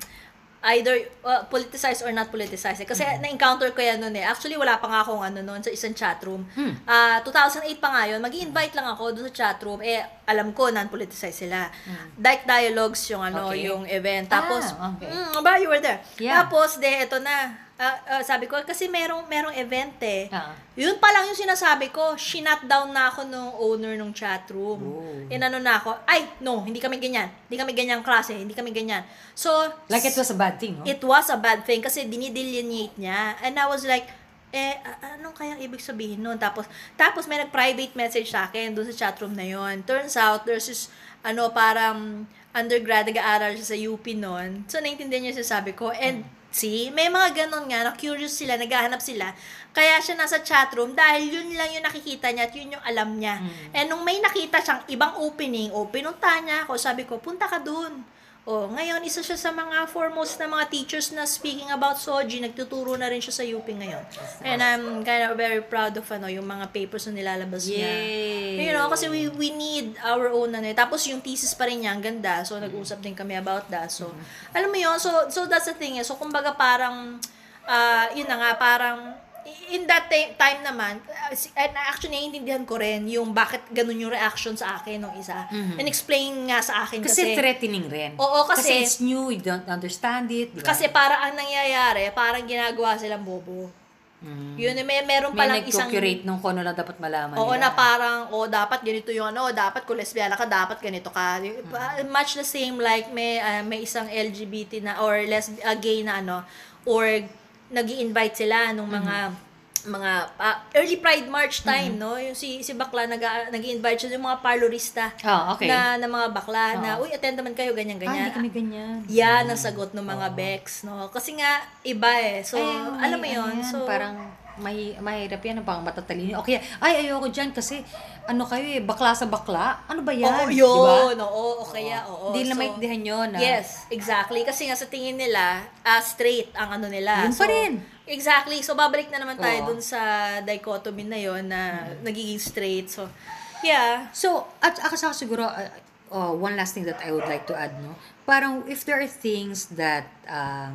either uh, politicized or not politicized. Eh. Kasi na-encounter ko yan noon eh. Actually, wala pa nga akong ano noon sa isang chatroom. Hmm. Ah, 2008 pa nga yun. mag invite lang ako doon sa chatroom. Eh, alam ko, non-politicized sila. Dyke Dialogues yung ano. Okay. yung event. Tapos, Ah, okay. mm, ba, you were there. Yeah. Tapos, de, eto na. Ah, ah, sabi ko, kasi merong, merong event eh. Ah. Yun pa lang yung sinasabi ko, shinut down na ako nung owner ng chatroom. Oh. Inano na ako, ay, no, hindi kami ganyan. Hindi kami ganyang klase, hindi kami ganyan. So, Like it was a bad thing, no? it was a bad thing kasi dinidelineate niya. And I was like, eh, anong kayang ibig sabihin nun? Tapos, tapos may nag-private message sa akin doon sa chatroom na yon. Turns out, there's this, ano, parang undergrad, nag-aaral siya sa UP noon. So, naintindihan niya yung sabi ko. And, see, may mga ganun nga, na curious sila, naghahanap sila. Kaya siya nasa chatroom dahil yun lang yung nakikita niya at yun yung alam niya. And nung may nakita siyang ibang opening, o pinunta niya ako, sabi ko, punta ka dun. Oh, ngayon isa siya sa mga foremost na mga teachers na speaking about Soji, nagtuturo na rin siya sa UP ngayon. And I'm kind of very proud of ano, yung mga papers na nilalabas niya. Yay! You know, kasi we we need our own ano. eh. Tapos yung thesis pa rin niya, ang ganda. So nag-usap din kami about that. So alam mo yun, so so that's the thing. eh. So kumbaga parang ah yun na nga parang in that ti- time naman, uh, and actually naiintindihan ko rin yung bakit ganun yung reaction sa akin nung isa. And explain nga sa akin Kasi, kasi threatening rin. Oo, kasi- it's new, you don't understand it, di ba? Kasi para ang nangyayari, parang ginagawa silang bobo. Mm. Yun, may meron May palang isang... nag-curate nung kung ano lang dapat malaman Oo, nila. na parang, o dapat ganito yung ano, dapat kung lesbiana ka, dapat ganito ka. Uh, Much the same like may uh, may isang LGBT na or les uh, gay na ano or nag invite sila nung mga mga uh, early Pride March time, no? Yung si si bakla nag invite siya yung mga parlorista Ah, okay. na na mga bakla na Oo. uy attend naman kayo ganyan Ah, ganyan. hindi kami ganyan. Yan ang sagot ng mga Bex, no? Kasi nga, iba eh. So, Ay, alam mo yan, so, parang may mahirap yan, pang matatalino. Okay, ay, ayoko dyan kasi, ano kayo eh, bakla sa bakla? Ano ba yan? Oo, yun. Oo, o kaya, oo. Hindi na So, maintindihan yun. ah. Yes, exactly. Kasi nga sa tingin nila, ah, straight ang ano nila. Yun pa rin. Exactly. So, babalik na naman tayo Oo. dun sa dichotomy na yon na nagiging straight. So, yeah. So, at ako sa siguro, uh, uh, one last thing that I would like to add, no? Parang if there are things that, uh,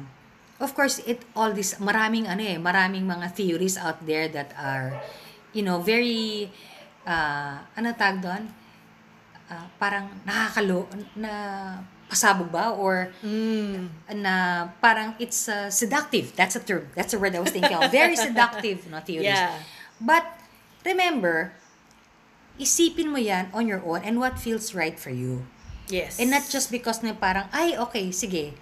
of course, it all this, maraming ano eh, maraming mga theories out there that are, you know, very, uh, ano tag doon? Uh, parang nakakalo, na pasabog ba? Or Mm. na parang it's uh, seductive. That's a term. That's a word I was thinking of. Very seductive, no, theories. Yeah. But remember, isipin mo yan on your own and what feels right for you. Yes. And not just because na parang, ay, okay, sige.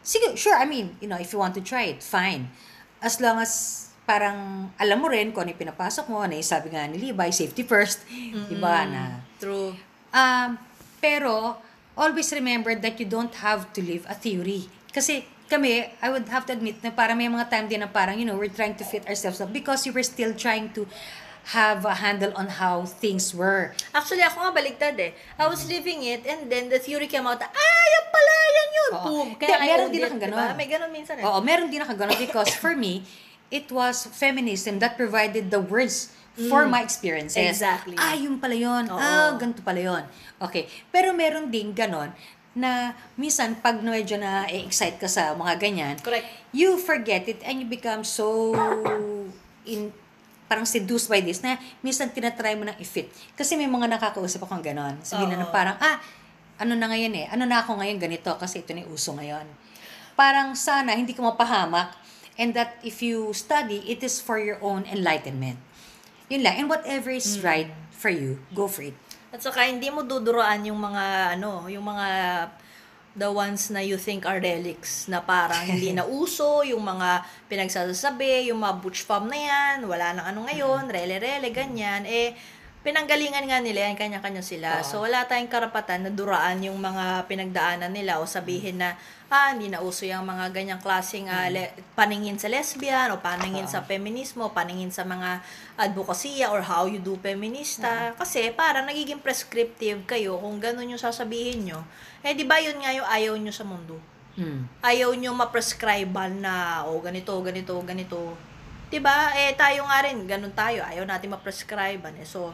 Sige, sure, I mean, you know, if you want to try it, fine. As long as parang alam mo rin kung ano yung pinapasok mo, na yung sabi nga ni Levi, safety first, di ba, na True. Um, pero, always remember that you don't have to live a theory. Kasi kami, I would have to admit na parang may mga time din na parang, you know, we're trying to fit ourselves up because we were still trying to have a handle on how things were. Actually, ako nga baligtad eh. I was living it and then the theory came out, ah, yan pala, yan yun. Oo. Boom. Hindi, I meron owned din it, akong diba? ganon. May ganon minsan eh. Oo, meron din ako ganun because for me, it was feminism that provided the words for my experiences. Mm. Exactly. Ah, yung pala yun. Oo. Ah, ganito pala yun. Okay. Pero meron din ganon na minsan pag medyo na excite ka sa mga ganyan, Correct. you forget it and you become so in parang seduced by this na minsan tinatry mo nang i-fit. Kasi may mga nakakausap akong ganon. Sabihin na, na parang, ah, ano na ngayon eh, ano na ako ngayon ganito kasi ito na uso ngayon. Parang sana hindi ka mapahamak and that if you study, it is for your own enlightenment. Yun lang. And whatever is Mm. right for you, go for it. At saka hindi mo duduraan yung mga ano, yung mga the ones na you think are relics na parang hindi na uso, yung mga pinagsasabi, yung mga butch fam na yan, wala nang ano ngayon, rele-rele, ganyan. Eh, pinanggalingan nga nila yan, kanya-kanya sila. So, wala tayong karapatan na duraan yung mga pinagdaanan nila o sabihin na, ah, hindi na uso yung mga ganyang klaseng ah, le- paningin sa lesbian o paningin sa feminismo, paningin sa mga advokasya or how you do feminista. Kasi parang nagiging prescriptive kayo kung ganun yung sasabihin nyo. Eh, di ba yun nga yung ayaw nyo sa mundo? Mm. Ayaw nyo ma-prescribean na, o ganito, ganito, ganito. 'Di ba Eh, tayo nga rin, ganun tayo. Ayaw natin ma-prescribean eh. So,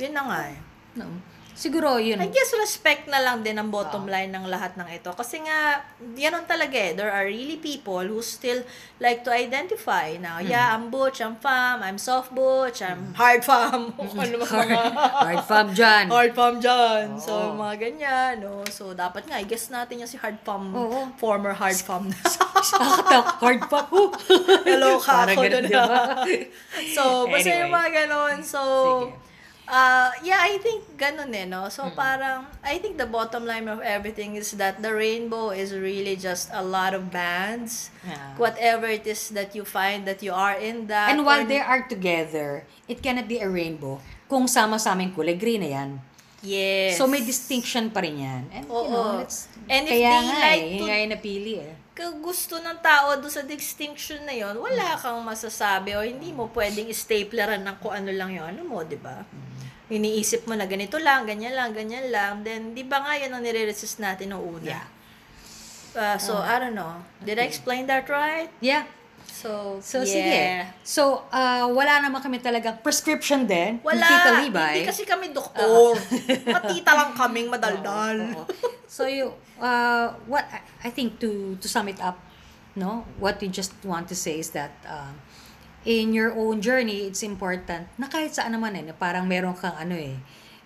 yun na nga eh. No. Siguro yun. I guess respect na lang din ang bottom line ng lahat ng ito. Kasi nga, yan talaga eh. There are really people who still like to identify na, Hmm. yeah, I'm butch, I'm fam, I'm soft butch, I'm hard fam. Kung ano ba hard, mga hard fam dyan. hard fam dyan. So, Oo. mga ganyan, no? So, dapat nga, i guess natin yung si hard fam, Oo. former hard fam na. Nakakatak, hard fam. Huh. Hello, ka ako na. diba? so, basta Anyway. yung mga ganon. So, Sige. Uh, yeah, I think ganun eh, no? So, Mm. parang, I think the bottom line of everything is that the rainbow is really just a lot of bands. Yeah. Whatever it is that you find that you are in that. And while or- they are together, it cannot be a rainbow kung sama-sama yung kulay green na yan. Yes. So, may distinction pa rin yan. And, you Oo. know, that's, And if kaya they nga like eh, to- yung napili eh. gusto ng tao doon sa distinction na yon wala kang masasabi o hindi mo pwedeng stapleran ng kung ano lang yung ano mo, di ba? Iniisip mo na ganito lang, ganyan lang, ganyan lang, then di ba nga yan ang nire-resist natin noong una? Yeah. Uh, so, I don't know. Did I explain that right? Yeah. So, So, yeah. sige. So, uh, wala naman kami talagang prescription din. Wala. Tita Libay. Hindi kasi kami doktor. Matita lang kaming madaldal. Oo, oo. So you uh what I- I think to to sum it up, no, what we just want to say is that um in your own journey, it's important na kahit saan naman eh, na parang meron kang ano eh,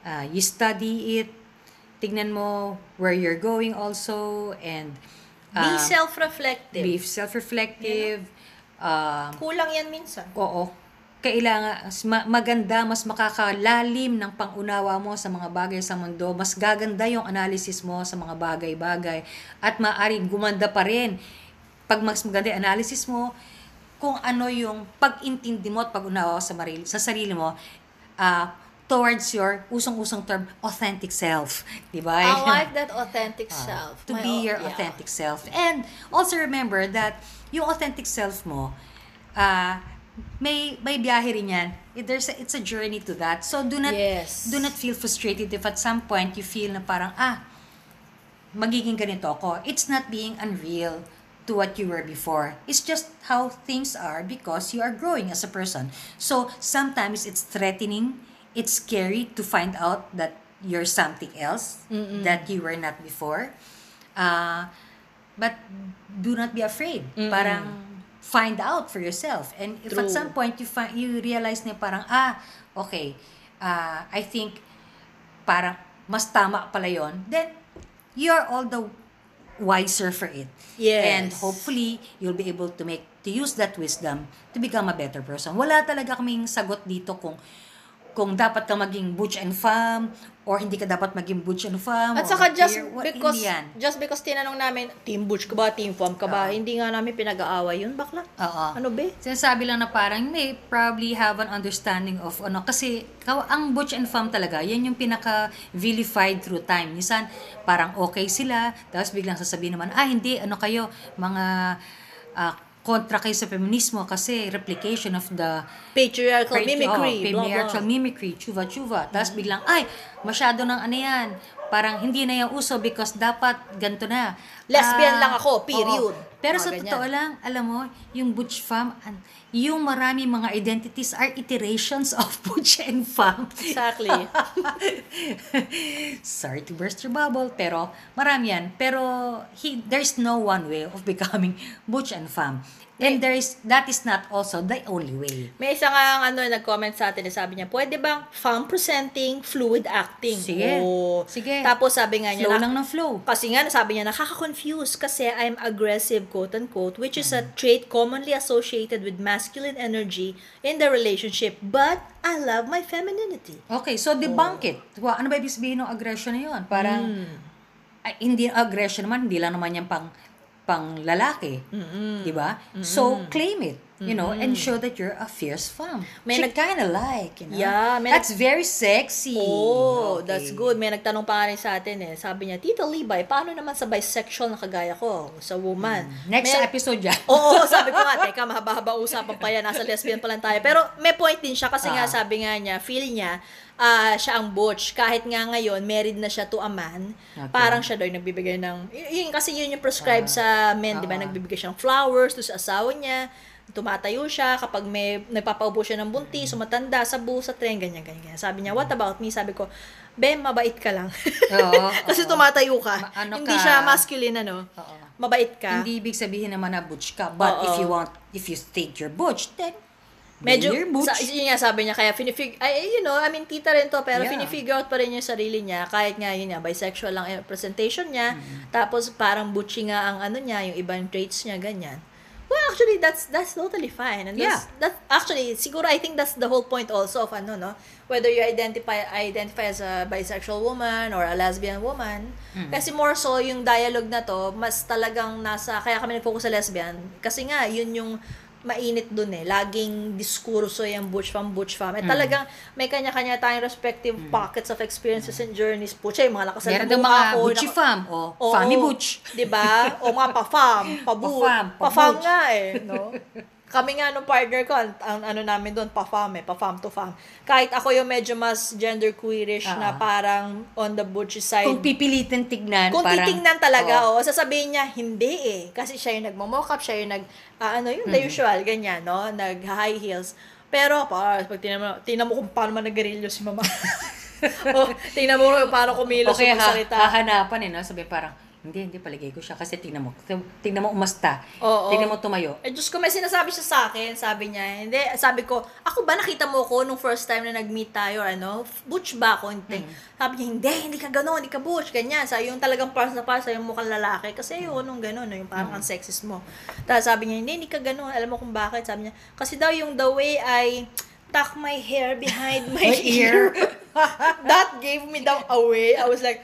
uh, you study it, tignan mo where you're going also, and Be um, self-reflective. be self-reflective, um, Kulang yan minsan. Oo. Kailangan, ma- maganda, mas makakalalim ng pangunawa mo sa mga bagay sa mundo. Mas gaganda yung analysis mo sa mga bagay-bagay. At maaring gumanda pa rin pag mas maganda yung analysis mo, kung ano yung pag-intindi mo at pag-unawa sa, maril, sa sarili mo ah, towards your usong-usong term, authentic self. Di ba? I like that authentic self. to My be your yeah. authentic self. And also remember that yung authentic self mo, ah may may biyahe rin yan. It- There's a, it's a journey to that. So do not Yes. do not feel frustrated if at some point you feel na parang ah magiging ganito ako. It's not being unreal to what you were before. It's just how things are because you are growing as a person. So sometimes it's threatening, it's scary to find out that you're something else that you were not before. Uh, but do not be afraid. Parang find out for yourself. And if at True. some point you find you realize na parang ah okay, uh, I think parang mas tama pala yon, then you're all the wiser for it. Yes. And hopefully, you'll be able to make, to use that wisdom to become a better person. Wala talaga kaming sagot dito kung kung dapat ka maging butch and femme or hindi ka dapat maging butch and femme. At saka just. What- because yan. just because tinanong namin, team butch ka ba, team fam ka ba, hindi nga namin pinag-aaway yun, bakla. Oo. Ano be? Sinasabi lang na parang may probably have an understanding of ano kasi ang butch and femme talaga yan yung pinaka vilified through time minsan parang okay sila tapos biglang sasabihin naman ah hindi ano kayo mga ah, kontra kayo sa feminismo kasi replication of the Patriarchal Patri- mimicry, oh, blah, patriarchal blah. mimicry, chuva-chuva. Tapos biglang, ay, masyado ng ano yan. Parang hindi na yung uso because dapat ganito na. Lesbian Ah, lang ako, period. oo. Pero Mga sa ganyan. totoo lang, alam mo, yung butch an- yung marami mga identities are iterations of butch and femme. Exactly. Sorry to burst your bubble, pero marami yan. Pero he, there's no one way of becoming butch and femme. And there is, that is not also the only way. May isa nga ang ano, nag-comment sa atin, sabi niya, pwede bang femme presenting, fluid acting? Sige. Oo. Sige. Tapos sabi nga niya, Flow lang ng flow. Kasi nga, sabi niya, nakaka-confuse kasi I'm aggressive, quote-unquote, which is a Mm. trait commonly associated with masculine energy in the relationship, but I love my femininity. Okay, so debunk it. Wa, ano ba ibig sabihin ng aggression na yun? Parang, Hmm. ay, hindi aggression naman, hindi lang naman yan pang, pang lalaki. Di ba? So, claim it. You know, and show that you're a fierce femme. May She nag- kinda like, you know. Yeah, may That's very sexy. Oh, Okay. that's good. May nagtanong pa nga rin sa atin eh. Sabi niya, Tita Libay, paano naman sa bisexual na kagaya ko, sa woman? Hmm. Next May- episode yan. Oo, sabi ko nga, teka, mahaba-haba usapan pa yan, nasa lesbian pa lang tayo. Pero may point din siya kasi nga Ah. sabi nga niya, feel niya, ah, siya ang butch. Kahit nga ngayon, married na siya to a man, Okay. parang siya daw yung nagbibigay ng, y- yun, kasi yun yung prescribed Ah. sa men, di ba? Ah. Nagbibigay siya ng flowers to sa asawa niya. Tumatayo siya, kapag may nagpapaupo siya ng buntis, sumatanda, sa bus, sa tren, ganyan, ganyan, ganyan. Sabi niya, what about me? Sabi ko, Be, mabait ka lang. Oo, Kasi oo. tumatayo ka. Ma- ano Hindi ka? siya masculine, ano? Oo. Mabait ka. Hindi ibig sabihin naman na butch ka. But Oo. if you want, if you think you're butch, then Medyo, you're butch. sa, yun nga sabi niya, kaya finifig, ay, you know, I mean, tita rin to, pero Yeah. finifigure out pa rin yung sarili niya, kahit nga, yun nga, bisexual lang yung presentation niya, Mm-hmm. tapos parang butchy nga ang ano niya, yung ibang traits niya, ganyan. Well, actually, that's that's totally fine. And that's, that actually, siguro, I think that's the whole point also of ano, no? Whether you identify identify as a bisexual woman or a lesbian woman. Mm-hmm. Kasi more so, yung dialogue na to, mas talagang nasa, kaya kami nag-focus sa lesbian. Kasi nga, yun yung mainit dun eh. Laging diskurso yung butch fam, butch fam. Eh Mm. talagang may kanya-kanya tayong respective pockets of experiences and journeys. Pucha, yung mga nakasal Meron na daw buka mga ko, butchy naka- fam o Oo. family butch. 'Di ba? O mga pa-fam, pa-bu- Pa-fam, pa-fam nga eh, no? Kami nga nung partner ko, ang, ang ano namin doon, pa-fam eh, pa-fam to fam. Kahit ako yung medyo mas gender queerish na Ah. parang on the butch side. Kung pipilitin tignan, Kung parang, titingnan talaga, oh, sasabihin niya, hindi eh. Kasi siya yung nagmo-mock up, siya yung nag, ah, ano, yung Mm-hmm. the usual, ganyan, no? Nag-high heels. Pero, pa, pag tingnan mo, tingnan mo kung paano man nagarilyo si mama. o, tingnan mo paano kumilos Okay, o ha, magsalita. hahanapan eh, no? Sabi parang, hindi, hindi, paligay ko siya. Kasi tingnan mo, tingnan mo umasta. Oo. Tingnan mo tumayo. Eh, Diyos ko, may sinasabi siya sa akin, sabi niya, hindi, sabi ko, ako ba nakita mo ko nung first time na nag-meet tayo, ano, butch ba ako? Hindi. Sabi niya, hindi, hindi ka gano'n, hindi ka butch, ganyan. Sa yung talagang parts na parts, yung mukhang lalaki. Kasi yun, nung gano'n, no, yung parang ang sexist mo. Tapos sabi niya, hindi, hindi ka gano'n. Alam mo kung bakit? Sabi niya, kasi daw yung the way I tuck my hair behind my, My ear. ear. that gave me the away. I was like,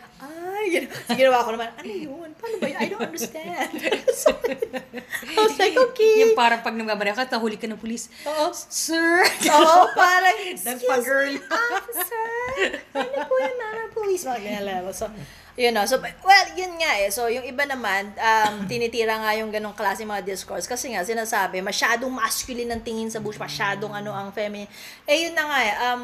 ay, yun. So, ginawa ko naman, ano yun? Paano ba yun? I don't understand. so, I was like, okay. Yung parang pag nagmamara ka, tahuli ka ng pulis. Oo. Sir! Oo, parang, excuse Nagpa-girl. me, officer. Ano po yan, nana police? Mga ganyan level. So, yun know, so, well, yun nga eh. So, yung iba naman, um, tinitira nga yung ganong klase mga discourse. Kasi nga, sinasabi, masyadong masculine ang tingin sa bush, masyadong ano ang feminine. Eh, yun na nga eh. Um,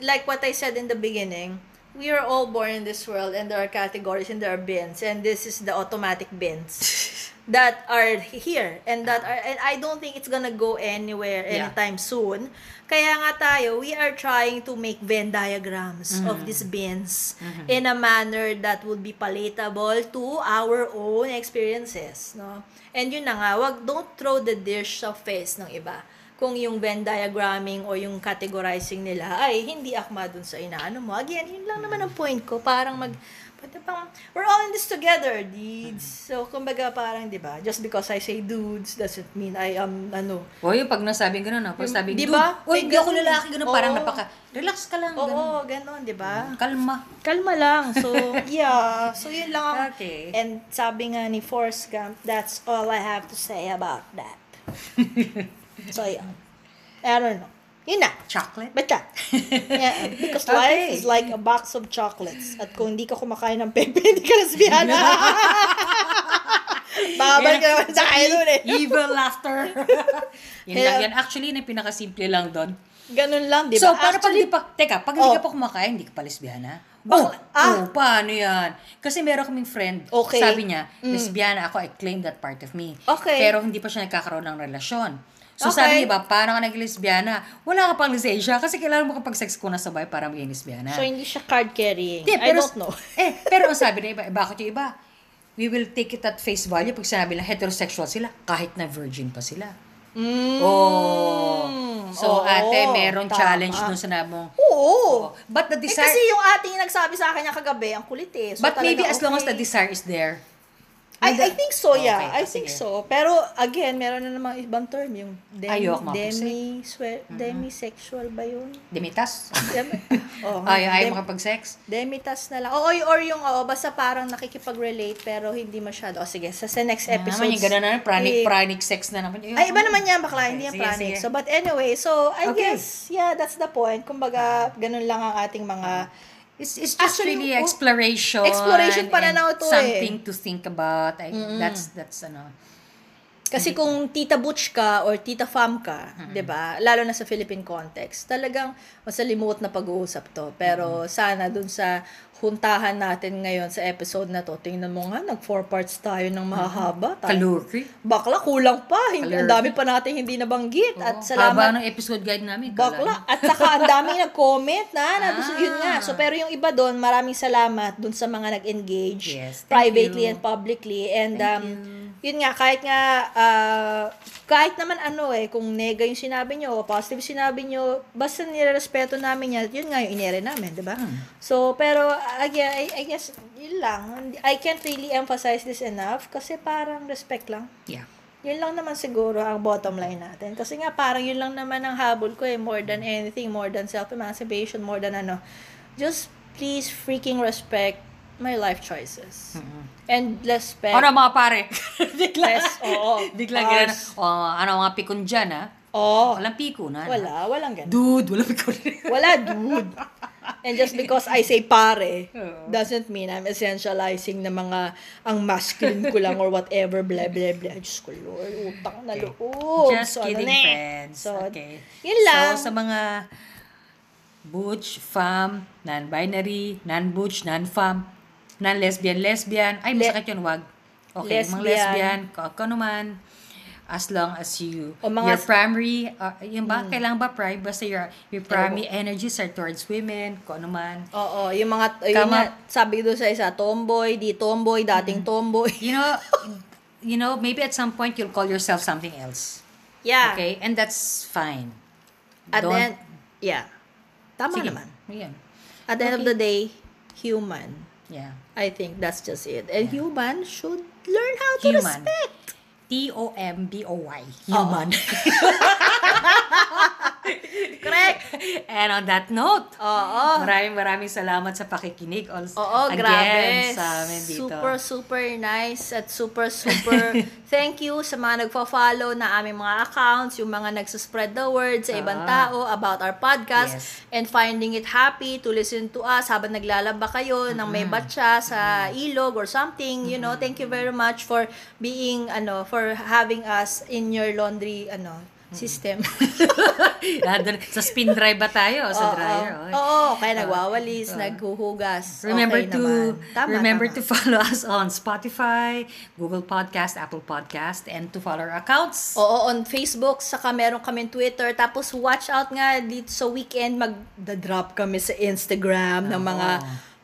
like what I said in the beginning, we are all born in this world and there are categories and there are bins and this is the automatic bins that are here and that are and I don't think it's gonna go anywhere Yeah. anytime soon. Kaya nga tayo, we are trying to make Venn diagrams of these bins in a manner that would be palatable to our own experiences, no? And yun na nga, wag don't throw the dish sa face ng iba kung yung Venn diagramming o yung categorizing nila ay hindi akma dun sa inaano mo. Again, yun lang naman ang point ko. Parang mag, pwede pang, we're all in this together, dudes. So, kumbaga parang, di ba, just because I say dudes doesn't mean I am, ano, O yung pag nasabing gano'n, pag Yung- sabing, di ba? Uy, hindi ako ganun. lalaki, gano'n, parang Oo. napaka, relax ka lang, oo, gano'n. ganon, di ba? Kalma. Kalma lang. So, yeah. So, yun lang ang, Okay. and sabi nga ni Forrest Gump, that's all I have to say about that. so, yeah. I don't know. Yun na. Chocolate? That. Yeah, because Okay. life is like a box of chocolates. At kung hindi ka kumakain ng pepe, hindi ka lesbiana. Babalik ka naman sa akin nun eh. Evil laughter. yun Kaya- lang yan. Actually, yun yung pinakasimple lang doon. Ganun lang, di ba? So, pag Actually, di pa, teka, pag hindi Oh. ka pa kumakain, hindi ka pa lesbiana? Oh, ah. oh, paano yan? Kasi meron kaming friend, Okay. sabi niya, Mm. lesbiana ako, I claim that part of me. Okay. Pero hindi pa siya nagkakaroon ng relasyon. So Okay. sabi niya ba, ka nag-lesbiana? Wala ka pang lisensya kasi kailangan mo kapag sex ko na sabay para maging lesbiana. So, hindi siya card carrying. I pero, don't know. Eh, pero ang sabi na iba, eh, bakit yung iba? We will take it at face value pag sinabi na heterosexual sila, kahit na virgin pa sila. Mm. Oh. So, Oo, ate, meron tama. challenge dun sa nabong. Oo. But the Eh, desire, kasi yung ating nagsabi sa akin niya kagabi, ang kulit eh. So, but maybe talaga, as long as the okay. desire is there. I, I think so, yeah. Okay, I think sige. so. Pero, again, meron na namang ibang term. Yung demi, mapusik. demi, swe- demisexual ba yun? Demitas? Demi, oh, Ay, ayaw dem- makapag-sex? Demitas na lang. Oo, y- or yung, oo, basta parang nakikipag-relate pero hindi masyado. O sige, sa, sa next Episode. episode. Naman yung gano'n na, pranic, eh, pranic sex na naman. Ay, iba naman yan, bakla. hindi yan sige, pranic. sige. So, but anyway, so, I Okay. guess, yeah, that's the point. Kumbaga, ganun lang ang ating mga, It's, it's just Actually, really oh, exploration. exploration and pananaw to eh. Something to think about. I, That's, that's ano. Kasi kung tita butch ka or tita fam ka, 'di ba? Lalo na sa Philippine context, talagang masalimuot na pag-uusap 'to. Pero sana dun sa huntahan natin ngayon sa episode na to, tingnan mo nga, nag four parts tayo ng mahahaba. Tayo- Kalurki. Bakla, kulang pa. Hindi, ang dami pa natin hindi nabanggit. At Haba salamat ng episode guide namin. Bakla. At saka ang dami nag-comment na. na gusto, yun nga. So, pero yung iba doon, maraming salamat doon sa mga nag-engage Yes, privately you. and publicly. And Thank um, yun nga, kahit nga, ah, kahit naman ano eh, kung nega yung sinabi nyo, o positive sinabi nyo, basta nirerespeto namin yan, yun nga yung inere namin, di ba? Hmm. So, pero, again, I, I guess, yun lang. I can't really emphasize this enough kasi parang respect lang. Yeah. Yun lang naman siguro ang bottom line natin. Kasi nga, parang yun lang naman ang habol ko eh. More than anything, more than self-emancipation, more than ano. Just please freaking respect my life choices. And respect. Ano mga pare? Bigla. Less, oo. Bigla ganun. Oh, ano mga pikon dyan, ha? Oo. Walang piko na. Wala, walang ganun. Dude, walang pikon. Wala, dude. And just because I say pare, Oo. doesn't mean I'm essentializing na mga, ang masculine ko lang or whatever, blah, blah, blah. Diyos ko, Lord, utang na loob. Just So, ano kidding, eh. friends. So, okay. yun lang. So, sa mga butch, femme, non-binary, non-butch, non-femme, non-lesbian, lesbian, ay, masakit yun, wag. Okay, mga Lesbian. lesbian, ka, ka naman, as long as you, O mga- Hmm. your primary, uh, yun ba, kailangan ba prime? Basta your, your primary energies are towards women, kung ano man. Oo, yung mga, Kama- nga, sabi doon sa isa, tomboy, di tomboy, dating Mm. tomboy. You know, you know, maybe at some point you'll call yourself something else. Yeah. Okay? And that's fine. At Don't- then, yeah. Tama Sige. naman. Ayan. At the end of the day, human. Yeah. I think that's just it. And human should learn how to Human. respect. T-O-M-B-O-Y. Human. Correct. And on that note, Oo. maraming maraming salamat sa pakikinig. Also, Oo, again, grabe. sa amin dito. Super, super nice at super, super thank you sa mga nagpa-follow na aming mga accounts, yung mga nagsaspread the word sa ibang Ah. tao about our podcast Yes. and finding it happy to listen to us habang naglalaba kayo ng may batsa sa ilog or something, you know, thank you very much for being, ano, for having us in your laundry, ano, system. Sa spin dry ba tayo? O sa Oo. dryer? oh. Oo, kaya nagwawalis, naghuhugas. Remember okay to naman. Tama, remember tama. to follow us on Spotify, Google Podcast, Apple Podcast, and to follow our accounts. Oo, on Facebook, saka meron kami Twitter. Tapos watch out nga dito sa weekend, mag-drop kami sa Instagram ng mga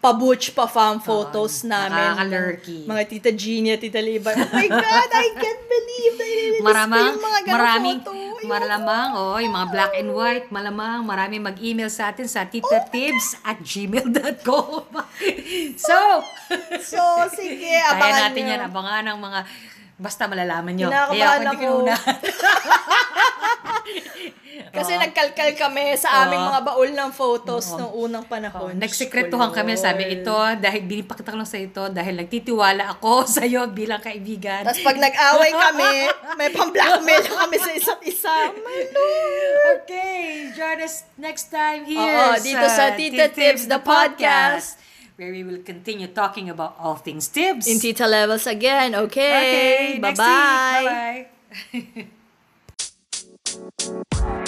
pa-butch, pa-fam photos namin. nakaka-lurky. Mga Tita Gina, Tita Liban. Oh my God, I can't believe na inilis Maramang, yung mga maraming, photo. Malamang, oh, yung mga black and white, malamang, maraming mag-email sa atin sa titatibs at gmail.com. so, So, sige, kaya abangan natin nyo. yan, abangan ng mga, basta malalaman nyo. Kinakabahan Kaya ako, hindi ko. Kasi Oo. nagkalkal kami sa aming Oo. mga baul ng photos Oo. nung unang panahon. Nagsekretuhan kami, sabi ito, dahil binipakita ko lang sa ito, dahil nagtitiwala ako sa iyo bilang kaibigan. Tapos pag nag-away kami, may pang-blackmail kami sa isa't isa. My Lord! Okay, join us next time here Oo, dito sa Tita Tips, the podcast. where we will continue talking about all things tips. In Tita Levels again, okay? okay. Bye-bye. Bye-bye.